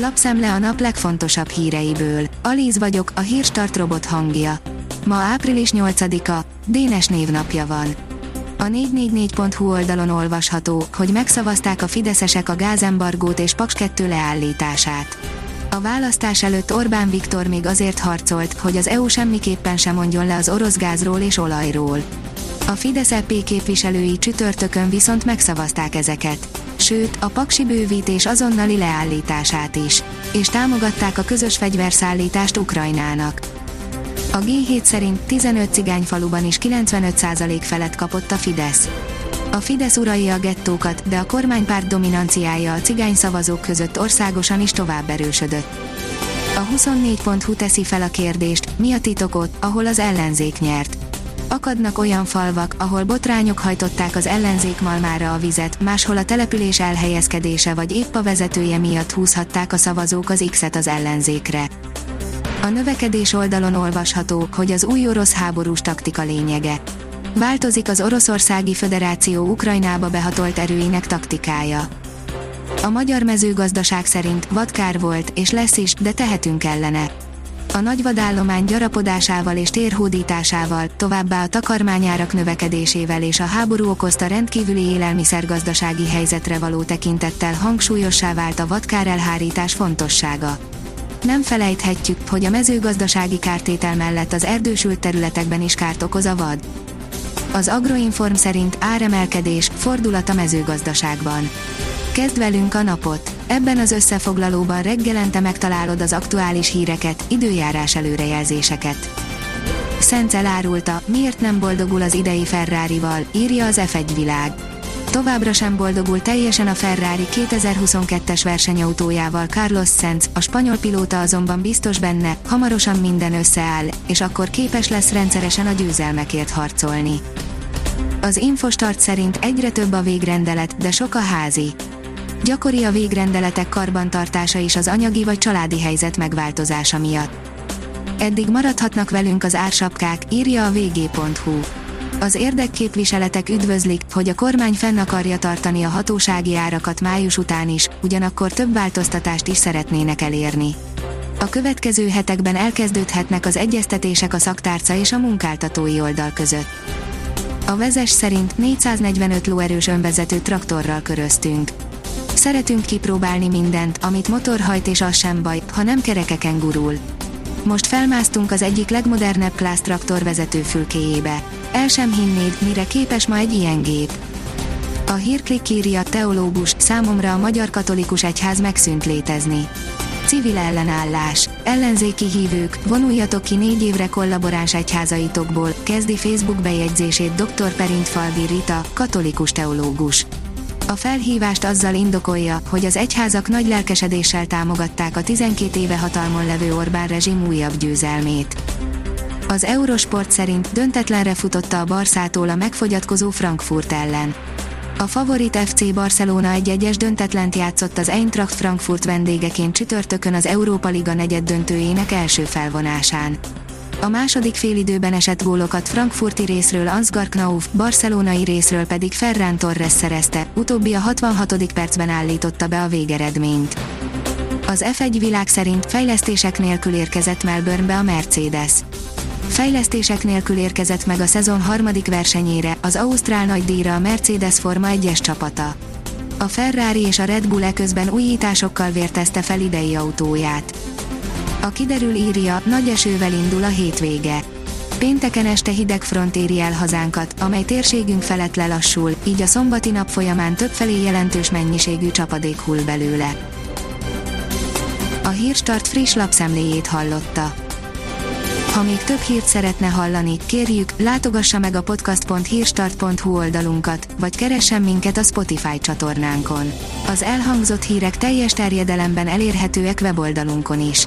Lapszemle a nap legfontosabb híreiből. Alíz vagyok, a hírstart robot hangja. Ma április 8-a, Dénes névnapja van. A 444.hu oldalon olvasható, hogy megszavazták a fideszesek a gázembargót és Paks 2 leállítását. A választás előtt Orbán Viktor még azért harcolt, hogy az EU semmiképpen sem mondjon le az orosz gázról és olajról. A Fidesz EP képviselői csütörtökön viszont megszavazták ezeket. Sőt, a paksi bővítés azonnali leállítását is. És támogatták a közös fegyverszállítást Ukrajnának. A G7 szerint 15 cigányfaluban is 95% felett kapott a Fidesz. A Fidesz uralja a gettókat, de a kormánypárt dominanciája a cigány szavazók között országosan is tovább erősödött. A 24.hu teszi fel a kérdést, mi a titokot, ahol az ellenzék nyert. Akadnak olyan falvak, ahol botrányok hajtották az ellenzék malmára a vizet, máshol a település elhelyezkedése vagy épp a vezetője miatt húzhatták a szavazók az X-et az ellenzékre. A növekedés oldalon olvasható, hogy az új orosz háborús taktika lényege. Változik az Oroszországi Föderáció Ukrajnába behatolt erőinek taktikája. A magyar mezőgazdaság szerint vadkár volt, és lesz is, de tehetünk ellene. A nagyvadállomány gyarapodásával és térhódításával, továbbá a takarmányárak növekedésével és a háború okozta rendkívüli élelmiszergazdasági helyzetre való tekintettel hangsúlyossá vált a vadkár elhárítás fontossága. Nem felejthetjük, hogy a mezőgazdasági kártétel mellett az erdősült területekben is kárt okoz a vad. Az Agroinform szerint áremelkedés, fordulat a mezőgazdaságban. Kezd velünk a napot! Ebben az összefoglalóban reggelente megtalálod az aktuális híreket, időjárás előrejelzéseket. Szent elárulta, miért nem boldogul az idei Ferrari-val, írja az F1 világ. Továbbra sem boldogul teljesen a Ferrari 2022-es versenyautójával Carlos Sainz, a spanyol pilóta azonban biztos benne, hamarosan minden összeáll, és akkor képes lesz rendszeresen a győzelmekért harcolni. Az Infostart szerint egyre több a végrendelet, de sok a házi. Gyakori a végrendeletek karbantartása is az anyagi vagy családi helyzet megváltozása miatt. Eddig maradhatnak velünk az ársapkák, írja a vg.hu. Az érdekképviseletek üdvözlik, hogy a kormány fenn akarja tartani a hatósági árakat május után is, ugyanakkor több változtatást is szeretnének elérni. A következő hetekben elkezdődhetnek az egyeztetések a szaktárca és a munkáltatói oldal között. A vezes szerint 445 lóerős önvezető traktorral köröztünk. Szeretünk kipróbálni mindent, amit motorhajt és az sem baj, ha nem kerekeken gurul. Most felmásztunk az egyik legmodernebb klász traktor vezetőfülkéjébe. El sem hinnéd, mire képes ma egy ilyen gép. A hírklik írja teológus, számomra a magyar katolikus egyház megszűnt létezni. Civil ellenállás. Ellenzéki hívők, vonuljatok ki négy évre kollaboráns egyházaitokból, kezdi Facebook bejegyzését dr. Perintfalvi Rita, katolikus teológus. A felhívást azzal indokolja, hogy az egyházak nagy lelkesedéssel támogatták a 12 éve hatalmon levő Orbán rezsim újabb győzelmét. Az Eurosport szerint döntetlenre futotta a Barszától a megfogyatkozó Frankfurt ellen. A favorit FC Barcelona egy egyes döntetlent játszott az Eintracht Frankfurt vendégeként csütörtökön az Európa Liga negyed döntőjének első felvonásán. A második félidőben esett gólokat frankfurti részről Ansgar Knauf, barcelonai részről pedig Ferran Torres szerezte, utóbbi a 66. percben állította be a végeredményt. Az F1 világ szerint fejlesztések nélkül érkezett Melbournebe a Mercedes. Fejlesztések nélkül érkezett meg a szezon harmadik versenyére, az Ausztrál nagydíjra a Mercedes Forma 1-es csapata. A Ferrari és a Red Bull eközben újításokkal vértezte fel idei autóját. A kiderül írja, nagy esővel indul a hétvége. Pénteken este hideg front éri el hazánkat, amely térségünk felett lelassul, így a szombati nap folyamán többfelé jelentős mennyiségű csapadék hull belőle. A Hírstart friss lapszemléjét hallotta. Ha még több hírt szeretne hallani, kérjük, látogassa meg a podcast.hírstart.hu oldalunkat, vagy keressen minket a Spotify csatornánkon. Az elhangzott hírek teljes terjedelemben elérhetőek weboldalunkon is.